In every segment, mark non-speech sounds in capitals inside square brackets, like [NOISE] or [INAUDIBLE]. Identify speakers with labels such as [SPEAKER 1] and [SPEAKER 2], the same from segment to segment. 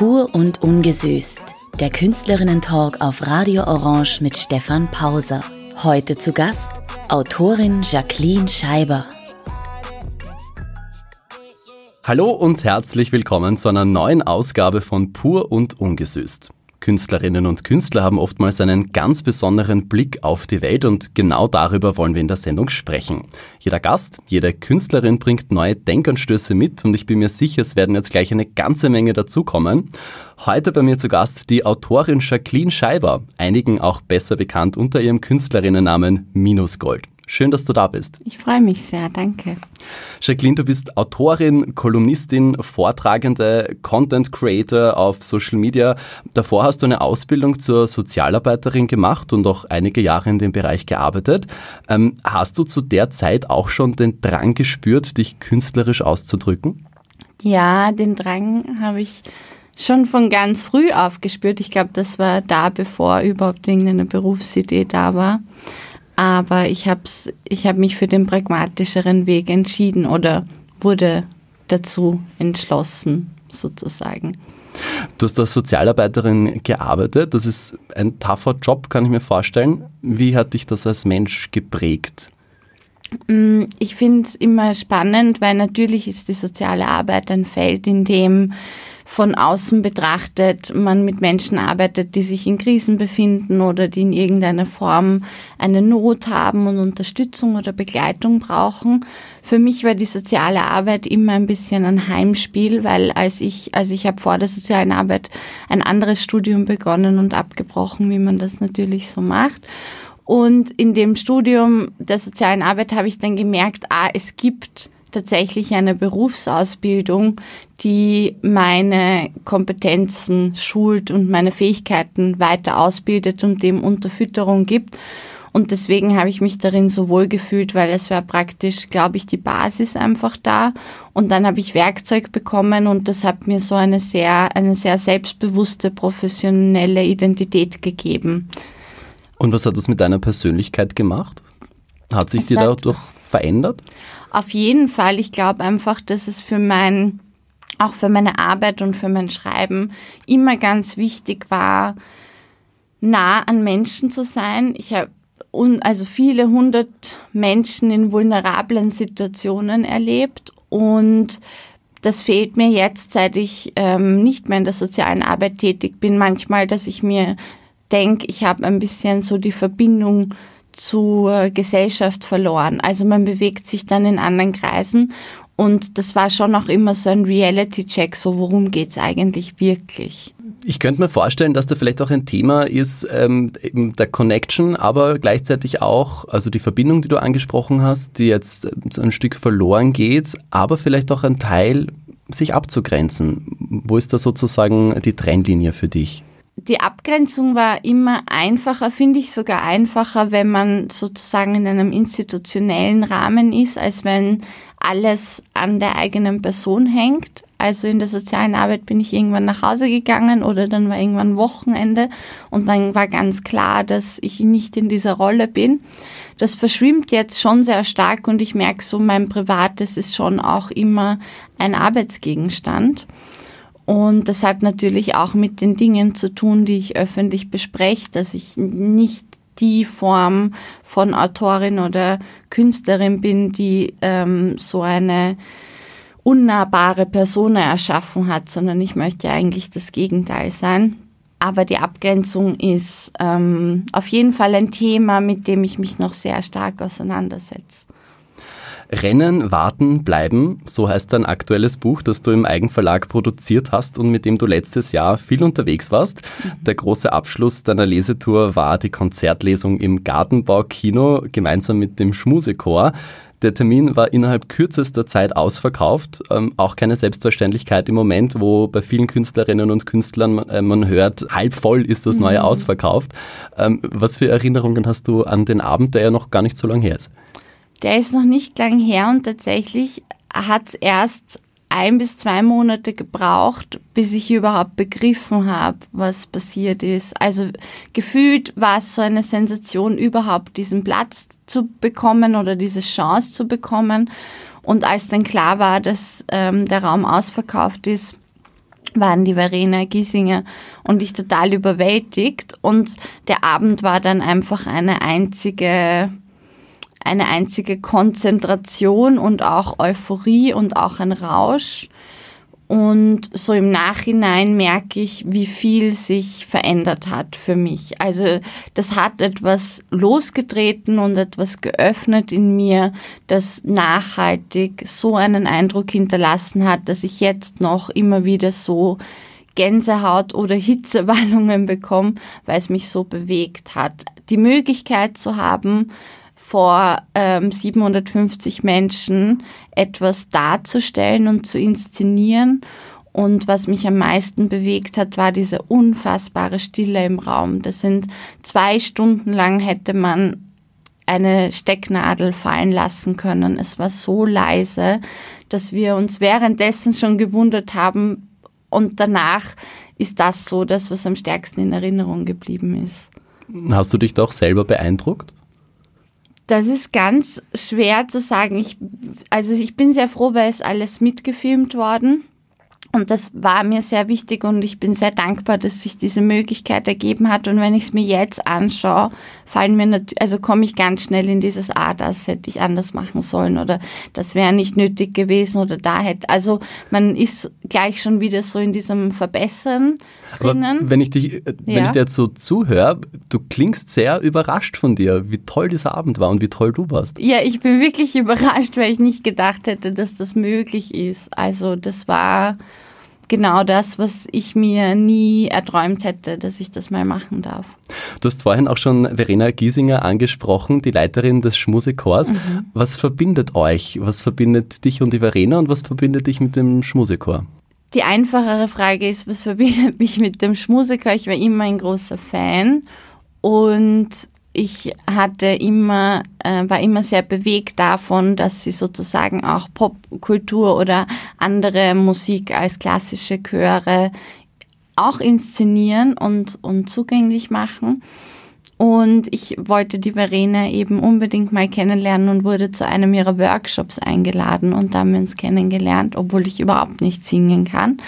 [SPEAKER 1] Pur und ungesüßt. Der Künstlerinnen-Talk auf Radio Orange mit Stefan Pauser. Heute zu Gast Autorin Jacqueline Scheiber.
[SPEAKER 2] Hallo und herzlich willkommen zu einer neuen Ausgabe von Pur und ungesüßt. Künstlerinnen und Künstler haben oftmals einen ganz besonderen Blick auf die Welt und genau darüber wollen wir in der Sendung sprechen. Jeder Gast, jede Künstlerin bringt neue Denkanstöße mit und ich bin mir sicher, es werden jetzt gleich eine ganze Menge dazukommen. Heute bei mir zu Gast die Autorin Jacqueline Scheiber, einigen auch besser bekannt unter ihrem Künstlerinnennamen Minusgold. Schön, dass du da bist.
[SPEAKER 3] Ich freue mich sehr, danke.
[SPEAKER 2] Jacqueline, du bist Autorin, Kolumnistin, Vortragende, Content Creator auf Social Media. Davor hast du eine Ausbildung zur Sozialarbeiterin gemacht und auch einige Jahre in dem Bereich gearbeitet. Ähm, hast du zu der Zeit auch schon den Drang gespürt, dich künstlerisch auszudrücken?
[SPEAKER 3] Ja, den Drang habe ich schon von ganz früh aufgespürt. Ich glaube, das war da, bevor überhaupt irgendeine Berufsidee da war. Aber ich habe ich hab mich für den pragmatischeren Weg entschieden oder wurde dazu entschlossen, sozusagen.
[SPEAKER 2] Du hast als Sozialarbeiterin gearbeitet. Das ist ein tougher Job, kann ich mir vorstellen. Wie hat dich das als Mensch geprägt?
[SPEAKER 3] Mm, ich finde es immer spannend, weil natürlich ist die soziale Arbeit ein Feld, in dem von außen betrachtet man mit Menschen arbeitet, die sich in Krisen befinden oder die in irgendeiner Form eine Not haben und Unterstützung oder Begleitung brauchen. Für mich war die soziale Arbeit immer ein bisschen ein Heimspiel, weil als ich, also ich habe vor der sozialen Arbeit ein anderes Studium begonnen und abgebrochen, wie man das natürlich so macht. Und in dem Studium der sozialen Arbeit habe ich dann gemerkt, ah, es gibt tatsächlich eine Berufsausbildung, die meine Kompetenzen schult und meine Fähigkeiten weiter ausbildet und dem Unterfütterung gibt. Und deswegen habe ich mich darin so wohl gefühlt, weil es war praktisch, glaube ich, die Basis einfach da. Und dann habe ich Werkzeug bekommen und das hat mir so eine sehr, eine sehr selbstbewusste, professionelle Identität gegeben.
[SPEAKER 2] Und was hat das mit deiner Persönlichkeit gemacht? Hat sich es die dadurch verändert?
[SPEAKER 3] Auf jeden Fall. Ich glaube einfach, dass es für mein, auch für meine Arbeit und für mein Schreiben immer ganz wichtig war, nah an Menschen zu sein. Ich habe also viele hundert Menschen in vulnerablen Situationen erlebt und das fehlt mir jetzt, seit ich ähm, nicht mehr in der sozialen Arbeit tätig bin, manchmal, dass ich mir denke, ich habe ein bisschen so die Verbindung zur Gesellschaft verloren. Also man bewegt sich dann in anderen Kreisen und das war schon auch immer so ein Reality-Check, so worum geht es eigentlich wirklich.
[SPEAKER 2] Ich könnte mir vorstellen, dass da vielleicht auch ein Thema ist, ähm, eben der Connection, aber gleichzeitig auch, also die Verbindung, die du angesprochen hast, die jetzt so ein Stück verloren geht, aber vielleicht auch ein Teil, sich abzugrenzen. Wo ist da sozusagen die Trennlinie für dich?
[SPEAKER 3] Die Abgrenzung war immer einfacher, finde ich sogar einfacher, wenn man sozusagen in einem institutionellen Rahmen ist, als wenn alles an der eigenen Person hängt. Also in der sozialen Arbeit bin ich irgendwann nach Hause gegangen oder dann war irgendwann Wochenende und dann war ganz klar, dass ich nicht in dieser Rolle bin. Das verschwimmt jetzt schon sehr stark und ich merke so, mein Privates ist schon auch immer ein Arbeitsgegenstand. Und das hat natürlich auch mit den Dingen zu tun, die ich öffentlich bespreche, dass ich nicht die Form von Autorin oder Künstlerin bin, die ähm, so eine unnahbare Persona erschaffen hat, sondern ich möchte eigentlich das Gegenteil sein. Aber die Abgrenzung ist ähm, auf jeden Fall ein Thema, mit dem ich mich noch sehr stark auseinandersetze.
[SPEAKER 2] Rennen, warten, bleiben, so heißt dein aktuelles Buch, das du im Eigenverlag produziert hast und mit dem du letztes Jahr viel unterwegs warst. Mhm. Der große Abschluss deiner Lesetour war die Konzertlesung im Gartenbau-Kino gemeinsam mit dem Schmusechor. Der Termin war innerhalb kürzester Zeit ausverkauft. Ähm, auch keine Selbstverständlichkeit im Moment, wo bei vielen Künstlerinnen und Künstlern äh, man hört, halb voll ist das neue mhm. ausverkauft. Ähm, was für Erinnerungen hast du an den Abend, der ja noch gar nicht so lang her ist?
[SPEAKER 3] Der ist noch nicht lang her und tatsächlich hat es erst ein bis zwei Monate gebraucht, bis ich überhaupt begriffen habe, was passiert ist. Also gefühlt war es so eine Sensation, überhaupt diesen Platz zu bekommen oder diese Chance zu bekommen. Und als dann klar war, dass ähm, der Raum ausverkauft ist, waren die Verena Giesinger und ich total überwältigt. Und der Abend war dann einfach eine einzige, eine einzige Konzentration und auch Euphorie und auch ein Rausch. Und so im Nachhinein merke ich, wie viel sich verändert hat für mich. Also das hat etwas losgetreten und etwas geöffnet in mir, das nachhaltig so einen Eindruck hinterlassen hat, dass ich jetzt noch immer wieder so Gänsehaut oder Hitzewallungen bekomme, weil es mich so bewegt hat. Die Möglichkeit zu haben, vor ähm, 750 Menschen etwas darzustellen und zu inszenieren. Und was mich am meisten bewegt hat, war diese unfassbare Stille im Raum. Das sind zwei Stunden lang hätte man eine Stecknadel fallen lassen können. Es war so leise, dass wir uns währenddessen schon gewundert haben. Und danach ist das so das, was am stärksten in Erinnerung geblieben ist.
[SPEAKER 2] Hast du dich doch selber beeindruckt?
[SPEAKER 3] Das ist ganz schwer zu sagen. Ich, also ich bin sehr froh, weil es alles mitgefilmt worden. Und das war mir sehr wichtig und ich bin sehr dankbar, dass sich diese Möglichkeit ergeben hat. Und wenn ich es mir jetzt anschaue, fallen mir also komme ich ganz schnell in dieses Ah, das hätte ich anders machen sollen oder das wäre nicht nötig gewesen oder da hätte. Also man ist gleich schon wieder so in diesem Verbessern drinnen.
[SPEAKER 2] Aber wenn ich dich, wenn ja. ich dir jetzt so zuhöre, du klingst sehr überrascht von dir, wie toll dieser Abend war und wie toll du warst.
[SPEAKER 3] Ja, ich bin wirklich [LAUGHS] überrascht, weil ich nicht gedacht hätte, dass das möglich ist. Also das war genau das, was ich mir nie erträumt hätte, dass ich das mal machen darf.
[SPEAKER 2] Du hast vorhin auch schon Verena Giesinger angesprochen, die Leiterin des Schmusechors. Mhm. Was verbindet euch? Was verbindet dich und die Verena und was verbindet dich mit dem Schmusechor?
[SPEAKER 3] Die einfachere Frage ist, was verbindet mich mit dem Schmusechor? Ich war immer ein großer Fan und ich hatte immer, äh, war immer sehr bewegt davon, dass sie sozusagen auch Popkultur oder andere Musik als klassische Chöre auch inszenieren und, und zugänglich machen. Und ich wollte die Verena eben unbedingt mal kennenlernen und wurde zu einem ihrer Workshops eingeladen und da haben wir uns kennengelernt, obwohl ich überhaupt nicht singen kann.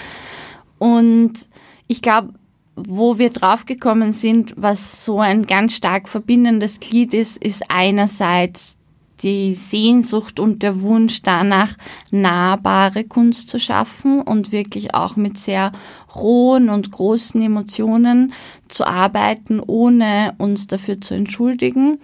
[SPEAKER 3] Und ich glaube, wo wir draufgekommen sind, was so ein ganz stark verbindendes Glied ist, ist einerseits die Sehnsucht und der Wunsch danach, nahbare Kunst zu schaffen und wirklich auch mit sehr rohen und großen Emotionen zu arbeiten, ohne uns dafür zu entschuldigen.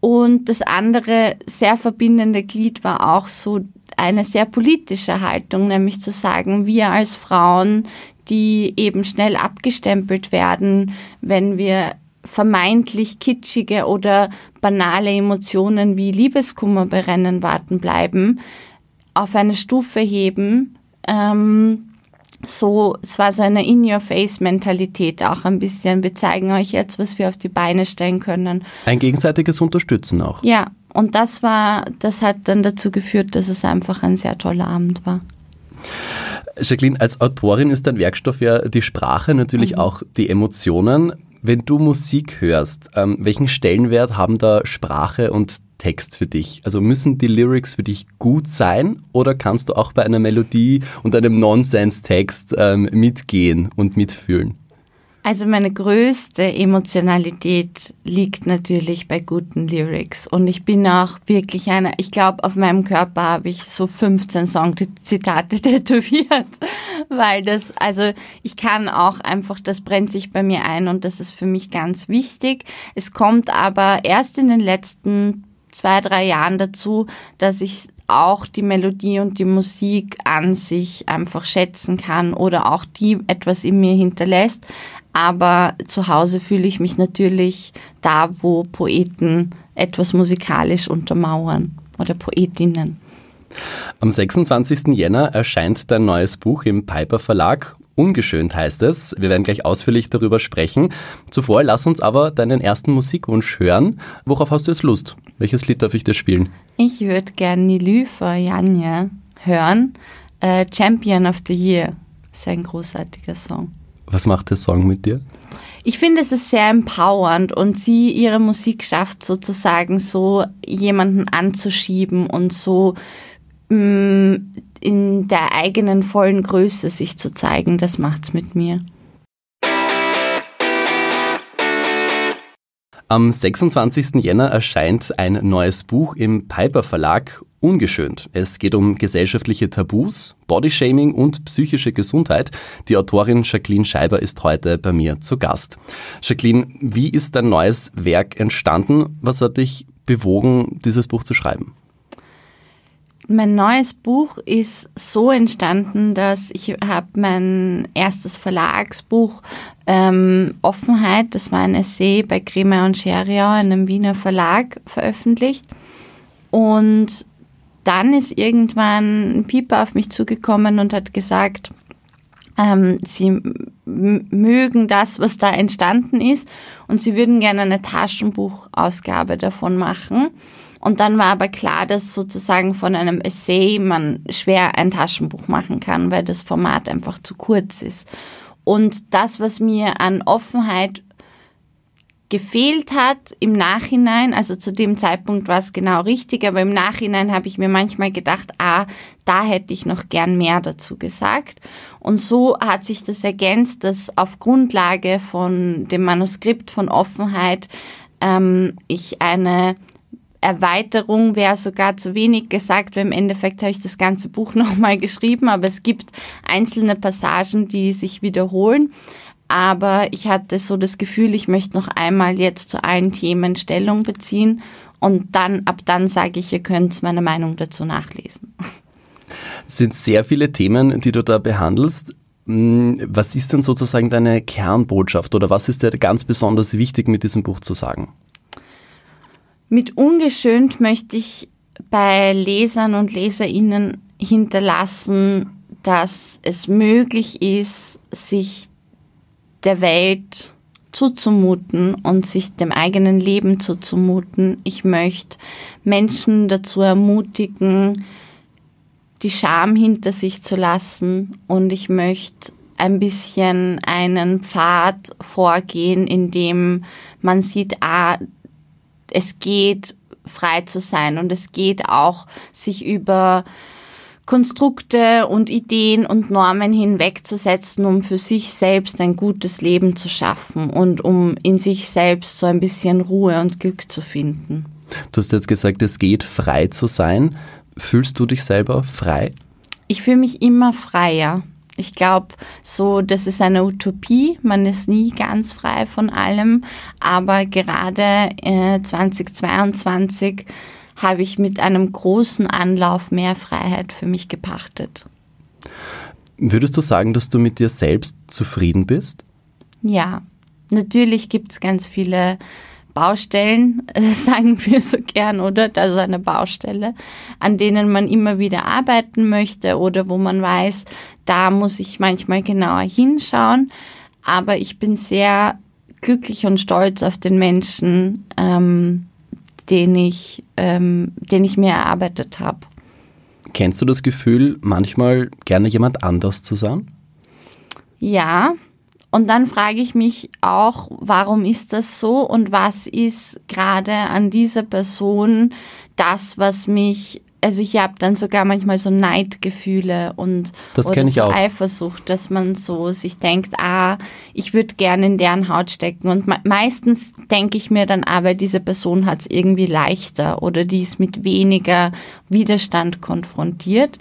[SPEAKER 3] Und das andere sehr verbindende Glied war auch so eine sehr politische Haltung, nämlich zu sagen, wir als Frauen, die eben schnell abgestempelt werden, wenn wir vermeintlich kitschige oder banale Emotionen wie Liebeskummer berennen warten bleiben, auf eine Stufe heben. Ähm, so, es war so eine In-Your-Face-Mentalität auch ein bisschen. Wir zeigen euch jetzt, was wir auf die Beine stellen können.
[SPEAKER 2] Ein gegenseitiges Unterstützen auch.
[SPEAKER 3] Ja, und das war, das hat dann dazu geführt, dass es einfach ein sehr toller Abend war.
[SPEAKER 2] Jacqueline, als Autorin ist dein Werkstoff ja die Sprache, natürlich mhm. auch die Emotionen. Wenn du Musik hörst, ähm, welchen Stellenwert haben da Sprache und Text für dich? Also müssen die Lyrics für dich gut sein oder kannst du auch bei einer Melodie und einem Nonsense-Text ähm, mitgehen und mitfühlen?
[SPEAKER 3] Also meine größte Emotionalität liegt natürlich bei guten Lyrics und ich bin auch wirklich eine, ich glaube auf meinem Körper habe ich so 15 Songzitate [LAUGHS] tätowiert, weil das, also ich kann auch einfach, das brennt sich bei mir ein und das ist für mich ganz wichtig. Es kommt aber erst in den letzten zwei, drei Jahren dazu, dass ich auch die Melodie und die Musik an sich einfach schätzen kann oder auch die etwas in mir hinterlässt. Aber zu Hause fühle ich mich natürlich da, wo Poeten etwas musikalisch untermauern oder Poetinnen.
[SPEAKER 2] Am 26. Jänner erscheint dein neues Buch im Piper Verlag. Ungeschönt heißt es. Wir werden gleich ausführlich darüber sprechen. Zuvor lass uns aber deinen ersten Musikwunsch hören. Worauf hast du jetzt Lust? Welches Lied darf ich dir spielen?
[SPEAKER 3] Ich würde gerne Nilüfer Janja hören. äh, Champion of the Year. Ist ein großartiger Song.
[SPEAKER 2] Was macht der Song mit dir?
[SPEAKER 3] Ich finde, es ist sehr empowernd und sie ihre Musik schafft sozusagen so jemanden anzuschieben und so mh, mm, in der eigenen vollen Größe sich zu zeigen. Das macht's mit mir.
[SPEAKER 2] Am 26. Jänner erscheint ein neues Buch im Piper Verlag Ungeschönt. Es geht um gesellschaftliche Tabus, Bodyshaming und psychische Gesundheit. Die Autorin Jacqueline Scheiber ist heute bei mir zu Gast. Jacqueline, wie ist dein neues Werk entstanden? Was hat dich bewogen, dieses Buch zu schreiben?
[SPEAKER 3] Mein neues Buch ist so entstanden, dass ich habe mein erstes Verlagsbuch ähm, Offenheit, das war ein Essay bei Grimme und Scheriau, einem Wiener Verlag, veröffentlicht. Und dann ist irgendwann ein Pieper auf mich zugekommen und hat gesagt, ähm, sie mögen das, was da entstanden ist und sie würden gerne eine Taschenbuchausgabe davon machen. Und dann war aber klar, dass sozusagen von einem Essay man schwer ein Taschenbuch machen kann, weil das Format einfach zu kurz ist. Und das, was mir an Offenheit gefehlt hat im Nachhinein, also zu dem Zeitpunkt war es genau richtig, aber im Nachhinein habe ich mir manchmal gedacht, ah, da hätte ich noch gern mehr dazu gesagt. Und so hat sich das ergänzt, dass auf Grundlage von dem Manuskript von Offenheit ähm, ich eine Erweiterung wäre sogar zu wenig gesagt, weil im Endeffekt habe ich das ganze Buch [LAUGHS] nochmal geschrieben, aber es gibt einzelne Passagen, die sich wiederholen. Aber ich hatte so das Gefühl, ich möchte noch einmal jetzt zu allen Themen Stellung beziehen und dann, ab dann sage ich, ihr könnt meine Meinung dazu nachlesen.
[SPEAKER 2] Es sind sehr viele Themen, die du da behandelst. Hm, was ist denn sozusagen deine Kernbotschaft oder was ist dir ganz besonders wichtig mit diesem Buch zu sagen?
[SPEAKER 3] Mit ungeschönt möchte ich bei Lesern und Leserinnen hinterlassen, dass es möglich ist, sich der Welt zuzumuten und sich dem eigenen Leben zuzumuten. Ich möchte Menschen dazu ermutigen, die Scham hinter sich zu lassen und ich möchte ein bisschen einen Pfad vorgehen, in dem man sieht, ah, es geht, frei zu sein und es geht auch, sich über Konstrukte und Ideen und Normen hinwegzusetzen, um für sich selbst ein gutes Leben zu schaffen und um in sich selbst so ein bisschen Ruhe und Glück zu finden.
[SPEAKER 2] Du hast jetzt gesagt, es geht, frei zu sein. Fühlst du dich selber frei?
[SPEAKER 3] Ich fühle mich immer freier. Ich glaube, so, das ist eine Utopie. Man ist nie ganz frei von allem. Aber gerade äh, 2022 habe ich mit einem großen Anlauf mehr Freiheit für mich gepachtet.
[SPEAKER 2] Würdest du sagen, dass du mit dir selbst zufrieden bist?
[SPEAKER 3] Ja, natürlich gibt es ganz viele Baustellen, [LAUGHS] sagen wir so gern, oder? Also eine Baustelle, an denen man immer wieder arbeiten möchte oder wo man weiß, da muss ich manchmal genauer hinschauen. Aber ich bin sehr glücklich und stolz auf den Menschen, ähm, den, ich, ähm, den ich mir erarbeitet habe.
[SPEAKER 2] Kennst du das Gefühl, manchmal gerne jemand anders zu sein?
[SPEAKER 3] Ja, und dann frage ich mich auch, warum ist das so und was ist gerade an dieser Person das, was mich also ich habe dann sogar manchmal so Neidgefühle und
[SPEAKER 2] das oder so auch.
[SPEAKER 3] Eifersucht, dass man so sich denkt, ah, ich würde gerne in deren Haut stecken. Und me meistens denke ich mir dann, aber ah, diese Person hat es irgendwie leichter oder die ist mit weniger Widerstand konfrontiert.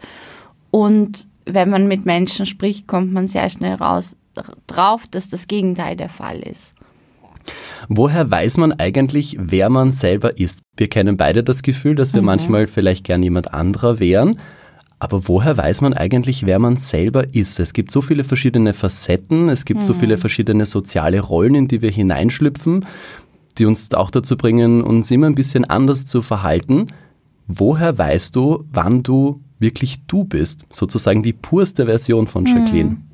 [SPEAKER 3] Und wenn man mit Menschen spricht, kommt man sehr schnell raus, drauf, dass das Gegenteil der Fall ist.
[SPEAKER 2] Woher weiß man eigentlich, wer man selber ist? Wir kennen beide das Gefühl, dass wir mhm. manchmal vielleicht gern jemand anderer wären. Aber woher weiß man eigentlich, wer man selber ist? Es gibt so viele verschiedene Facetten, es gibt mhm. so viele verschiedene soziale Rollen, in die wir hineinschlüpfen, die uns auch dazu bringen, uns immer ein bisschen anders zu verhalten. Woher weißt du, wann du wirklich du bist? Sozusagen die purste Version von Jacqueline. Mhm.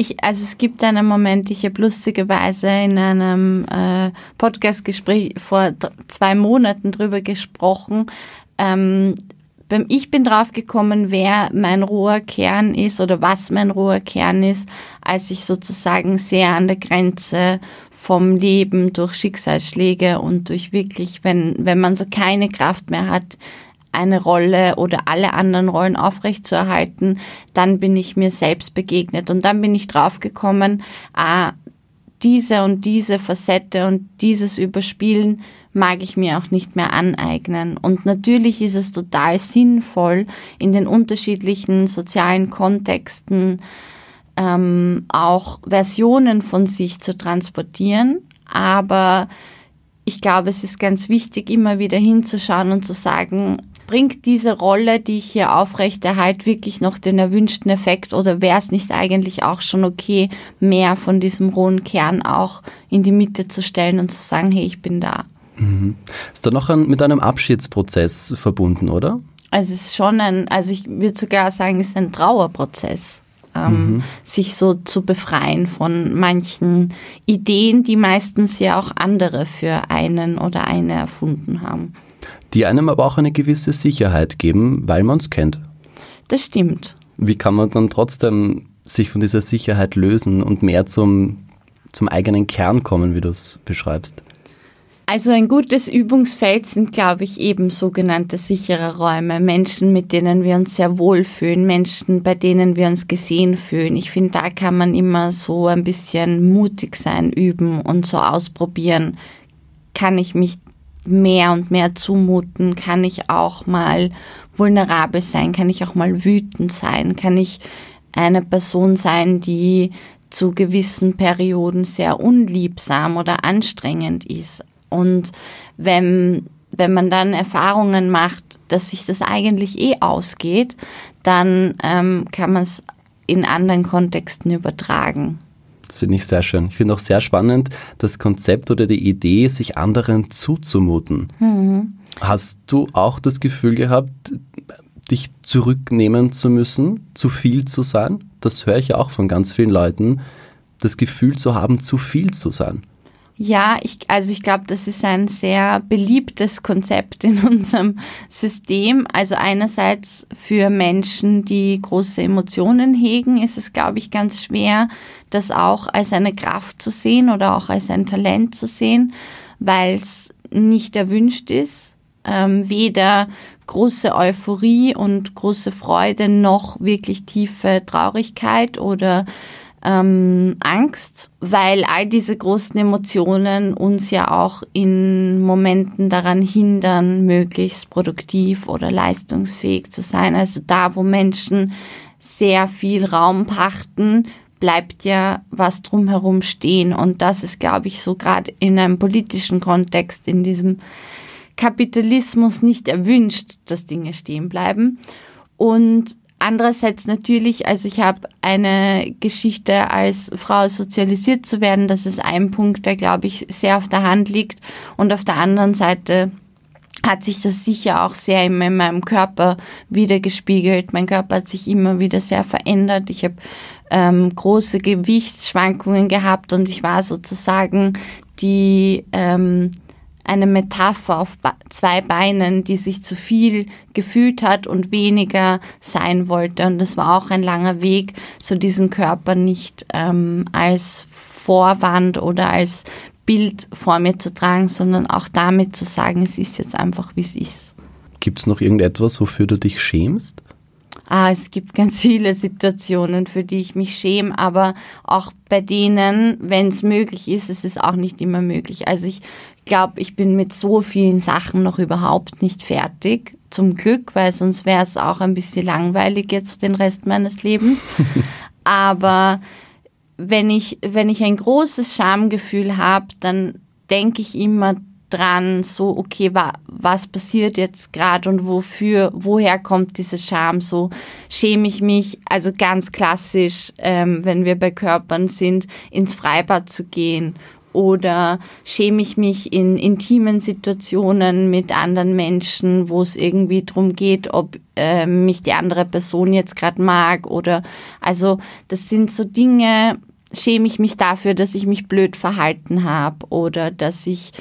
[SPEAKER 3] Ich, also es gibt einen Moment, ich habe lustigerweise in einem äh, Podcastgespräch vor zwei Monaten drüber gesprochen, ähm, ich bin drauf gekommen, wer mein roher Kern ist oder was mein roher Kern ist, als ich sozusagen sehr an der Grenze vom Leben durch Schicksalsschläge und durch wirklich, wenn, wenn man so keine Kraft mehr hat, eine Rolle oder alle anderen Rollen aufrechtzuerhalten, dann bin ich mir selbst begegnet und dann bin ich draufgekommen, ah, diese und diese Facette und dieses Überspielen mag ich mir auch nicht mehr aneignen. Und natürlich ist es total sinnvoll, in den unterschiedlichen sozialen Kontexten ähm, auch Versionen von sich zu transportieren. Aber ich glaube, es ist ganz wichtig, immer wieder hinzuschauen und zu sagen, bringt diese Rolle, die ich hier aufrechterhalte, wirklich noch den erwünschten Effekt oder wäre es nicht eigentlich auch schon okay, mehr von diesem rohen Kern auch in die Mitte zu stellen und zu sagen, hey, ich bin da.
[SPEAKER 2] Mhm. Ist da noch ein, mit einem Abschiedsprozess verbunden, oder?
[SPEAKER 3] Also es ist schon ein, also ich würde sogar sagen, es ist ein Trauerprozess. Ähm, mhm. sich so zu befreien von manchen Ideen, die meistens ja auch andere für einen oder eine erfunden haben
[SPEAKER 2] die einem aber auch eine gewisse Sicherheit geben, weil man es kennt.
[SPEAKER 3] Das stimmt.
[SPEAKER 2] Wie kann man dann trotzdem sich von dieser Sicherheit lösen und mehr zum, zum eigenen Kern kommen, wie du es beschreibst?
[SPEAKER 3] Also ein gutes Übungsfeld sind, glaube ich, eben sogenannte sichere Räume. Menschen, mit denen wir uns sehr wohl fühlen, Menschen, bei denen wir uns gesehen fühlen. Ich finde, da kann man immer so ein bisschen mutig sein, üben und so ausprobieren. Kann ich mich mehr und mehr zumuten? Kann ich auch mal vulnerabel sein? Kann ich auch mal wütend sein? Kann ich eine Person sein, die zu gewissen Perioden sehr unliebsam oder anstrengend ist? Und wenn, wenn man dann Erfahrungen macht, dass sich das eigentlich eh ausgeht, dann ähm, kann man es in anderen Kontexten übertragen.
[SPEAKER 2] Das finde ich sehr schön. Ich finde auch sehr spannend das Konzept oder die Idee, sich anderen zuzumuten. Mhm. Hast du auch das Gefühl gehabt, dich zurücknehmen zu müssen, zu viel zu sein? Das höre ich auch von ganz vielen Leuten, das Gefühl zu haben, zu viel zu sein.
[SPEAKER 3] Ja, ich, also ich glaube, das ist ein sehr beliebtes Konzept in [LAUGHS] unserem System. Also einerseits für Menschen, die große Emotionen hegen, ist es, glaube ich, ganz schwer, das auch als eine Kraft zu sehen oder auch als ein Talent zu sehen, weil es nicht erwünscht ist. Ähm, weder große Euphorie und große Freude noch wirklich tiefe Traurigkeit oder ähm, Angst, weil all diese großen Emotionen uns ja auch in Momenten daran hindern, möglichst produktiv oder leistungsfähig zu sein. Also da, wo Menschen sehr viel Raum pachten, bleibt ja was drumherum stehen. Und das ist, glaube ich, so gerade in einem politischen Kontext, in diesem Kapitalismus nicht erwünscht, dass Dinge stehen bleiben. Und Andererseits natürlich, also ich habe eine Geschichte als Frau sozialisiert zu werden, das ist ein Punkt, der, glaube ich, sehr auf der Hand liegt. Und auf der anderen Seite hat sich das sicher auch sehr in meinem Körper wiedergespiegelt. Mein Körper hat sich immer wieder sehr verändert. Ich habe ähm, große Gewichtsschwankungen gehabt und ich war sozusagen die ähm, eine Metapher auf zwei Beinen, die sich zu viel gefühlt hat und weniger sein wollte. Und das war auch ein langer Weg, so diesen Körper nicht ähm, als Vorwand oder als Bild vor mir zu tragen, sondern auch damit zu sagen, es ist jetzt einfach, wie es ist.
[SPEAKER 2] Gibt es noch irgendetwas, wofür du dich schämst?
[SPEAKER 3] Ah, es gibt ganz viele Situationen, für die ich mich schäme, aber auch bei denen, wenn es möglich ist, ist es auch nicht immer möglich. Also ich glaube, ich bin mit so vielen Sachen noch überhaupt nicht fertig. Zum Glück, weil sonst wäre es auch ein bisschen langweilig jetzt den Rest meines Lebens. [LAUGHS] Aber wenn ich, wenn ich ein großes Schamgefühl habe, dann denke ich immer dran, so, okay, wa, was passiert jetzt gerade und wofür, woher kommt diese Scham? So schäme ich mich, also ganz klassisch, ähm, wenn wir bei Körpern sind, ins Freibad zu gehen oder schäme ich mich in intimen Situationen mit anderen Menschen, wo es irgendwie darum geht, ob äh, mich die andere Person jetzt gerade mag oder also das sind so Dinge, schäme ich mich dafür, dass ich mich blöd verhalten habe oder dass ich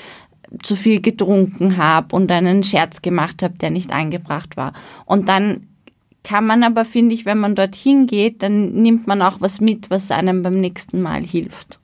[SPEAKER 3] zu viel getrunken habe und einen Scherz gemacht habe, der nicht angebracht war. Und dann kann man aber, finde ich, wenn man dorthin geht, dann nimmt man auch was mit, was einem beim nächsten Mal hilft.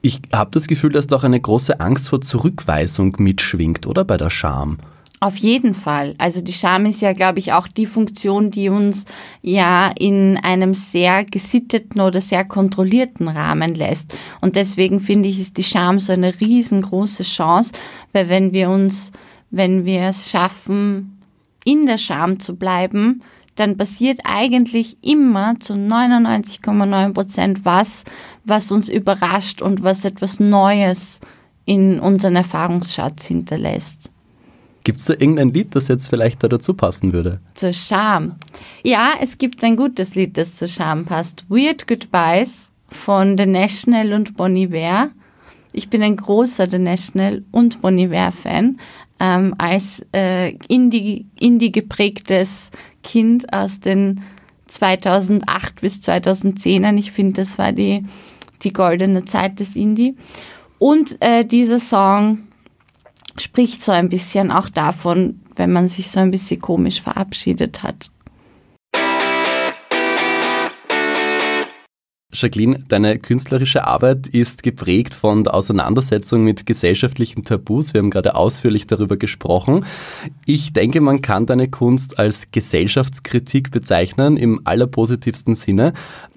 [SPEAKER 2] Ich habe das Gefühl, dass doch eine große Angst vor Zurückweisung mitschwingt, oder bei der Scham?
[SPEAKER 3] Auf jeden Fall. Also die Scham ist ja, glaube ich, auch die Funktion, die uns ja in einem sehr gesitteten oder sehr kontrollierten Rahmen lässt. Und deswegen finde ich, ist die Scham so eine riesengroße Chance, weil wenn wir uns, wenn wir es schaffen, in der Scham zu bleiben, dann passiert eigentlich immer zu 99,9 Prozent was, was uns überrascht und was etwas Neues in unseren Erfahrungsschatz hinterlässt.
[SPEAKER 2] Gibt es da irgendein Lied, das jetzt vielleicht da dazu passen würde?
[SPEAKER 3] Zur Scham. Ja, es gibt ein gutes Lied, das zur Scham passt. Weird Goodbyes von The National und Bon Iver. Ich bin ein großer The National und Bon Iver-Fan. Ähm, als äh, Indie, Indie geprägtes Kind aus den 2008 bis 2010ern. Ich finde, das war die, die goldene Zeit des Indie. Und äh, dieser Song spricht so ein bisschen auch davon, wenn man sich so ein bisschen komisch verabschiedet hat.
[SPEAKER 2] Jacqueline, deine künstlerische Arbeit ist geprägt von der Auseinandersetzung mit gesellschaftlichen Tabus. Wir haben gerade ausführlich darüber gesprochen. Ich denke, man kann deine Kunst als Gesellschaftskritik bezeichnen, im allerpositivsten Sinne.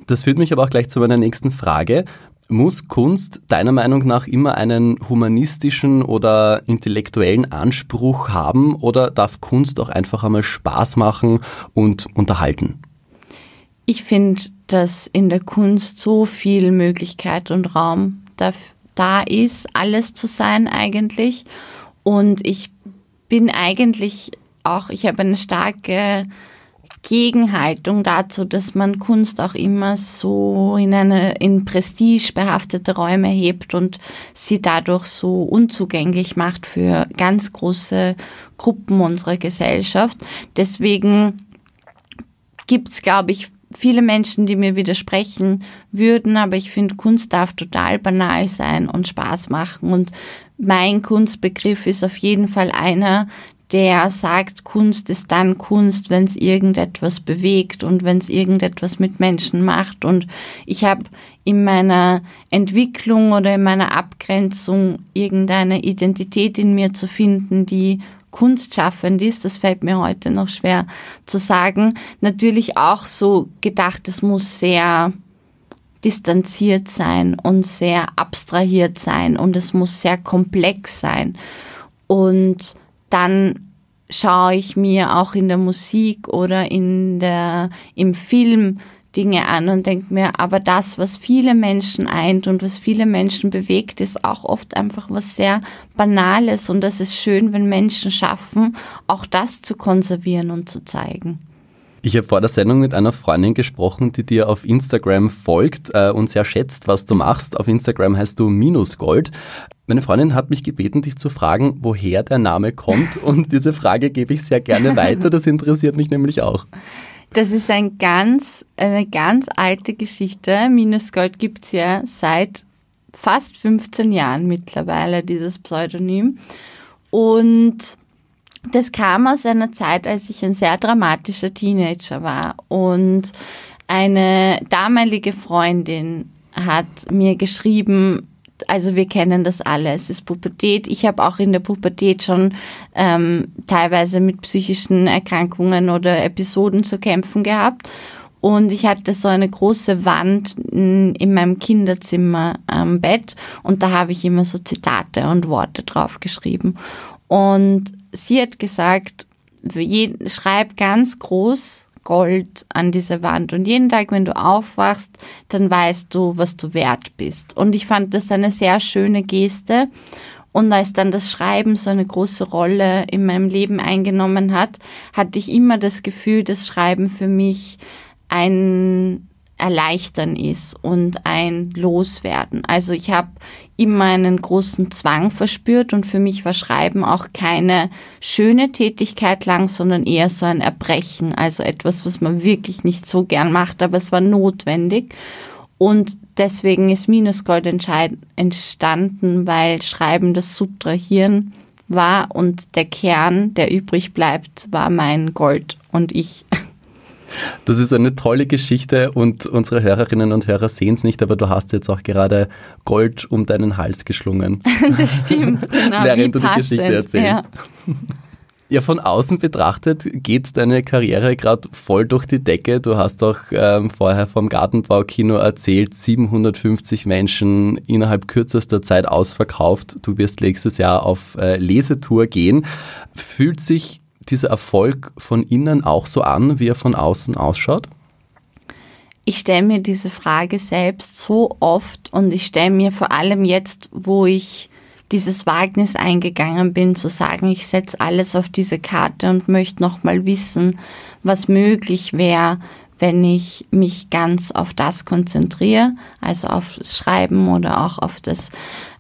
[SPEAKER 2] Das führt mich aber auch gleich zu meiner nächsten Frage. Muss Kunst deiner Meinung nach immer einen humanistischen oder intellektuellen Anspruch haben oder darf Kunst auch einfach einmal Spaß machen und unterhalten?
[SPEAKER 3] Ich finde, dass in der Kunst so viel Möglichkeit und Raum da, da ist, alles zu sein eigentlich. Und ich bin eigentlich auch, ich habe eine starke Gegenhaltung dazu, dass man Kunst auch immer so in eine in Prestige behaftete Räume hebt und sie dadurch so unzugänglich macht für ganz große Gruppen unserer Gesellschaft. Deswegen gibt es, glaube ich, viele Menschen, die mir widersprechen würden, aber ich finde, Kunst darf total banal sein und Spaß machen. Und mein Kunstbegriff ist auf jeden Fall einer, der sagt, Kunst ist dann Kunst, wenn es irgendetwas bewegt und wenn es irgendetwas mit Menschen macht. Und ich habe in meiner Entwicklung oder in meiner Abgrenzung irgendeine Identität in mir zu finden, die kunstschaffend ist, das fällt mir heute noch schwer zu sagen, natürlich auch so gedacht, es muss sehr distanziert sein und sehr abstrahiert sein und es muss sehr komplex sein. Und dann schaue ich mir auch in der Musik oder in der, im Film Dinge an und denke mir, aber das, was viele Menschen eint und was viele Menschen bewegt, ist auch oft einfach was sehr Banales und das ist schön, wenn Menschen schaffen, auch das zu konservieren und zu zeigen.
[SPEAKER 2] Ich habe vor der Sendung mit einer Freundin gesprochen, die dir auf Instagram folgt äh, und sehr schätzt, was du machst. Auf Instagram heißt du Minusgold. Meine Freundin hat mich gebeten, dich zu fragen, woher der Name kommt. [LAUGHS] Und diese Frage gebe ich sehr gerne weiter. Das interessiert mich nämlich auch.
[SPEAKER 3] Das ist ein ganz, eine ganz alte Geschichte. Minusgold gibt es ja seit fast 15 Jahren mittlerweile, dieses Pseudonym. Und das kam aus einer Zeit, als ich ein sehr dramatischer Teenager war. Und eine damalige Freundin hat mir geschrieben, also wir kennen das alle, es ist Pubertät. Ich habe auch in der Pubertät schon ähm, teilweise mit psychischen Erkrankungen oder Episoden zu kämpfen gehabt. Und ich hatte so eine große Wand in meinem Kinderzimmer am Bett und da habe ich immer so Zitate und Worte drauf geschrieben. Und sie hat gesagt, schreib ganz groß Gold an dieser Wand. Und jeden Tag, wenn du aufwachst, dann weißt du, was du wert bist. Und ich fand das eine sehr schöne Geste. Und als dann das Schreiben so eine große Rolle in meinem Leben eingenommen hat, hatte ich immer das Gefühl, dass Schreiben für mich ein Erleichtern ist und ein Loswerden. Also ich habe immer einen großen Zwang verspürt und für mich war Schreiben auch keine schöne Tätigkeit lang, sondern eher so ein Erbrechen, also etwas, was man wirklich nicht so gern macht, aber es war notwendig. Und deswegen ist Minusgold entstanden, weil Schreiben das Subtrahieren war und der Kern, der übrig bleibt, war mein Gold und ich.
[SPEAKER 2] Das ist eine tolle Geschichte und unsere Hörerinnen und Hörer sehen es nicht, aber du hast jetzt auch gerade Gold um deinen Hals geschlungen. [LAUGHS]
[SPEAKER 3] das stimmt, [LAUGHS] genau.
[SPEAKER 2] Während du die Geschichte erzählst. Ja. [LAUGHS] Ja, von außen betrachtet geht deine Karriere gerade voll durch die Decke. Du hast auch ähm, vorher vom Gartenbaukino erzählt, 750 Menschen innerhalb kürzester Zeit ausverkauft. Du wirst nächstes Jahr auf äh, Lesetour gehen. Fühlt sich dieser Erfolg von innen auch so an, wie er von außen ausschaut?
[SPEAKER 3] Ich stelle mir diese Frage selbst so oft und ich stelle mir vor allem jetzt, wo ich dieses Wagnis eingegangen bin, zu sagen, ich setze alles auf diese Karte und möchte nochmal wissen, was möglich wäre, wenn ich mich ganz auf das konzentriere, also auf das Schreiben oder auch auf das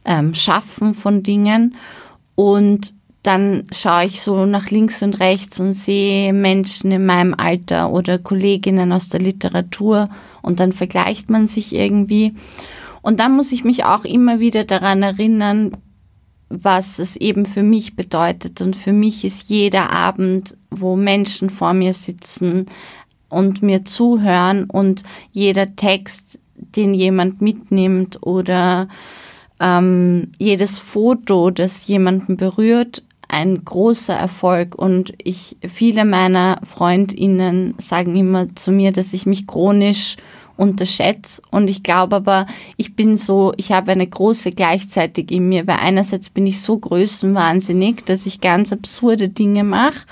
[SPEAKER 3] ähm, Schaffen von Dingen. Und dann schaue ich so nach links und rechts und sehe Menschen in meinem Alter oder Kolleginnen aus der Literatur und dann vergleicht man sich irgendwie. Und dann muss ich mich auch immer wieder daran erinnern, was es eben für mich bedeutet. Und für mich ist jeder Abend, wo Menschen vor mir sitzen und mir zuhören und jeder Text, den jemand mitnimmt oder ähm, jedes Foto, das jemanden berührt, ein großer Erfolg. Und ich, viele meiner Freundinnen sagen immer zu mir, dass ich mich chronisch unterschätze. Und ich glaube aber, ich bin so, ich habe eine große gleichzeitig in mir, weil einerseits bin ich so größenwahnsinnig, dass ich ganz absurde Dinge mache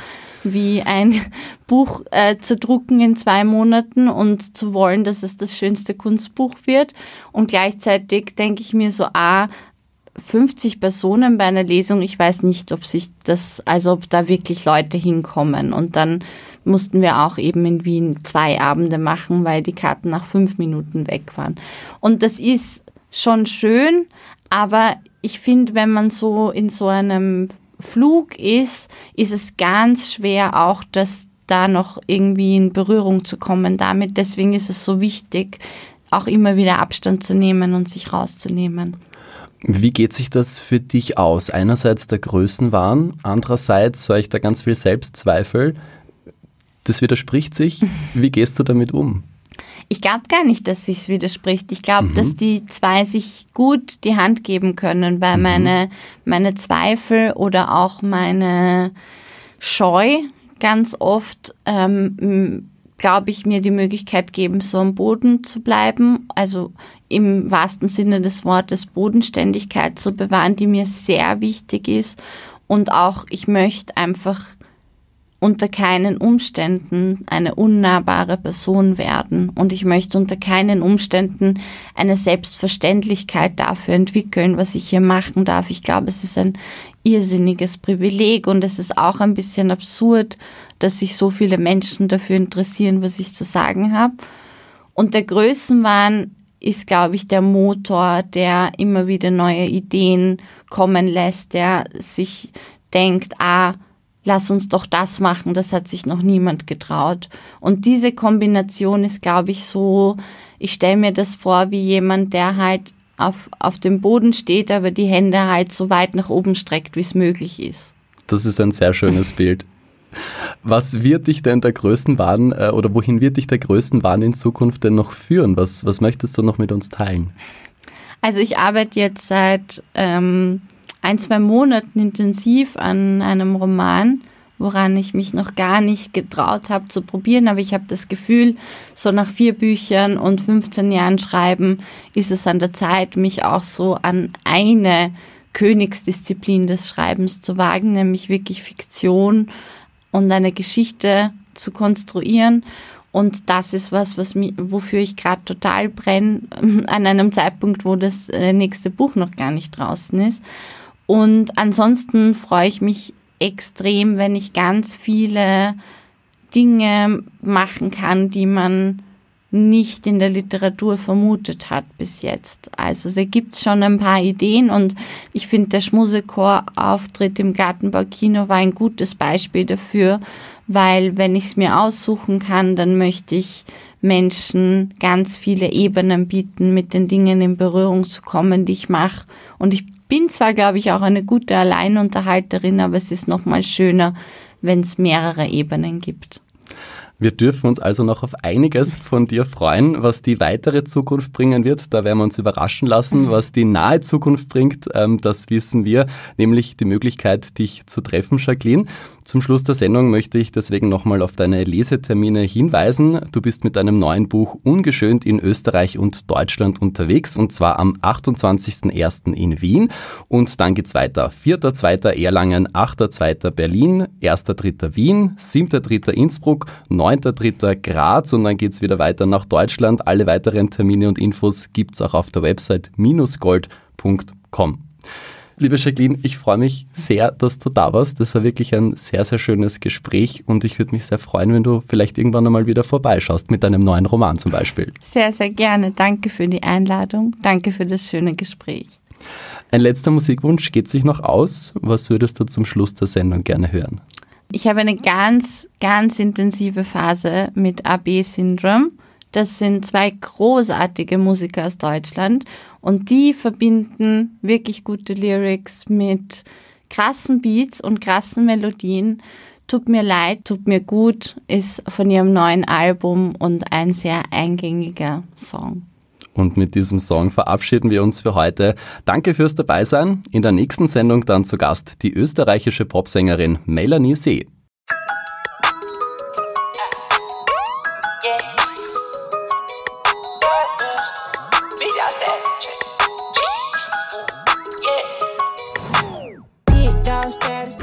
[SPEAKER 3] wie ein [LAUGHS] Buch äh, zu drucken in zwei Monaten und zu wollen, dass es das schönste Kunstbuch wird. Und gleichzeitig denke ich mir so, ah, 50 Personen bei einer Lesung, ich weiß nicht, ob sich das, also ob da wirklich Leute hinkommen. Und dann mussten wir auch eben in Wien zwei Abende machen, weil die Karten nach fünf Minuten weg waren. Und das ist schon schön, aber ich finde, wenn man so in so einem Flug ist, ist es ganz schwer auch, dass da noch irgendwie in Berührung zu kommen damit. Deswegen ist es so wichtig, auch immer wieder Abstand zu nehmen und sich rauszunehmen.
[SPEAKER 2] Wie geht sich das für dich aus? Einerseits der Größenwahn, andererseits höre ich da ganz viel Selbstzweifel. Das widerspricht sich. [LAUGHS] Wie gehst du damit um?
[SPEAKER 3] Ich glaube gar nicht, dass sich's widerspricht. Ich glaube, mhm. dass die zwei sich gut die Hand geben können, weil mhm. meine, meine Zweifel oder auch meine Scheu ganz oft ähm, glaube ich, mir die Möglichkeit geben, so am Boden zu bleiben, also im wahrsten Sinne des Wortes Bodenständigkeit zu bewahren, die mir sehr wichtig ist. Und auch, ich möchte einfach unter keinen Umständen eine unnahbare Person werden. Und ich möchte unter keinen Umständen eine Selbstverständlichkeit dafür entwickeln, was ich hier machen darf. Ich glaube, es ist ein irrsinniges Privileg und es ist auch ein bisschen absurd, dass sich so viele Menschen dafür interessieren, was ich zu sagen habe. Und der Größenwahn ist, glaube ich, der Motor, der immer wieder neue Ideen kommen lässt, der sich denkt, ah, lass uns doch das machen, das hat sich noch niemand getraut. Und diese Kombination ist, glaube ich, so, ich stelle mir das vor wie jemand, der halt auf, auf dem Boden steht, aber die Hände halt so weit nach oben streckt, wie es möglich ist.
[SPEAKER 2] Das ist ein sehr schönes Bild. Was wird dich denn der größten Wahn äh, oder wohin wird dich der größten Wahn in Zukunft denn noch führen? Was, was möchtest du noch mit uns teilen?
[SPEAKER 3] Also ich arbeite jetzt seit ähm, ein, zwei Monaten intensiv an einem Roman, woran ich mich noch gar nicht getraut habe zu probieren, aber ich habe das Gefühl, so nach vier Büchern und 15 Jahren Schreiben ist es an der Zeit, mich auch so an eine Königsdisziplin des Schreibens zu wagen, nämlich wirklich Fiktion und eine Geschichte zu konstruieren. Und das ist was, was mich, wofür ich gerade total brenne, [LAUGHS] an einem Zeitpunkt, wo das äh, nächste Buch noch gar nicht draußen ist. Und ansonsten freue ich mich extrem, wenn ich ganz viele Dinge machen kann, die man nicht in der Literatur vermutet hat bis jetzt. Also da gibt es schon ein paar Ideen und ich finde, der Schmusechor-Auftritt im Gartenbaukino war ein gutes Beispiel dafür, weil wenn ich es mir aussuchen kann, dann möchte ich Menschen ganz viele Ebenen bieten, mit den Dingen in Berührung zu kommen, die ich mache. Und ich bin zwar, glaube ich, auch eine gute Alleinunterhalterin, aber es ist noch mal schöner, wenn es mehrere Ebenen gibt.
[SPEAKER 2] Wir dürfen uns also noch auf einiges von dir freuen, was die weitere Zukunft bringen wird. Da werden wir uns überraschen lassen. Was die nahe Zukunft bringt, ähm, das wissen wir, nämlich die Möglichkeit, dich zu treffen, Jacqueline. Zum Schluss der Sendung möchte ich deswegen nochmal auf deine Lesetermine hinweisen. Du bist mit deinem neuen Buch Ungeschönt in Österreich und Deutschland unterwegs und zwar am 28.01. in Wien und dann geht's weiter. 4.2. Erlangen, 8.2. Berlin, 1.3. Wien, 7.3. Innsbruck, 9.3. Graz und dann geht's wieder weiter nach Deutschland. Alle weiteren Termine und Infos gibt's auch auf der Website minusgold.com. Liebe Jacqueline, ich freue mich sehr, dass du da warst. Das war wirklich ein sehr, sehr schönes Gespräch und ich würde mich sehr freuen, wenn du vielleicht irgendwann einmal wieder vorbeischaust mit deinem neuen Roman zum Beispiel.
[SPEAKER 3] Sehr, sehr gerne. Danke für die Einladung. Danke für das schöne Gespräch.
[SPEAKER 2] Ein letzter Musikwunsch geht sich noch aus. Was würdest du zum Schluss der Sendung gerne hören?
[SPEAKER 3] Ich habe eine ganz, ganz intensive Phase mit AB-Syndrom. Das sind zwei großartige Musiker aus Deutschland und die verbinden wirklich gute Lyrics mit krassen Beats und krassen Melodien. Tut mir leid, tut mir gut ist von ihrem neuen Album und ein sehr eingängiger Song.
[SPEAKER 2] Und mit diesem Song verabschieden wir uns für heute. Danke fürs Dabeisein. In der nächsten Sendung dann zu Gast die österreichische Popsängerin Melanie See.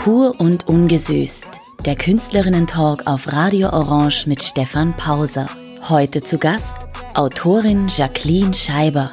[SPEAKER 1] Pur und ungesüßt. Der Künstlerinnen-Talk auf Radio Orange mit Stefan Pauser. Heute zu Gast Autorin Jacqueline Scheiber.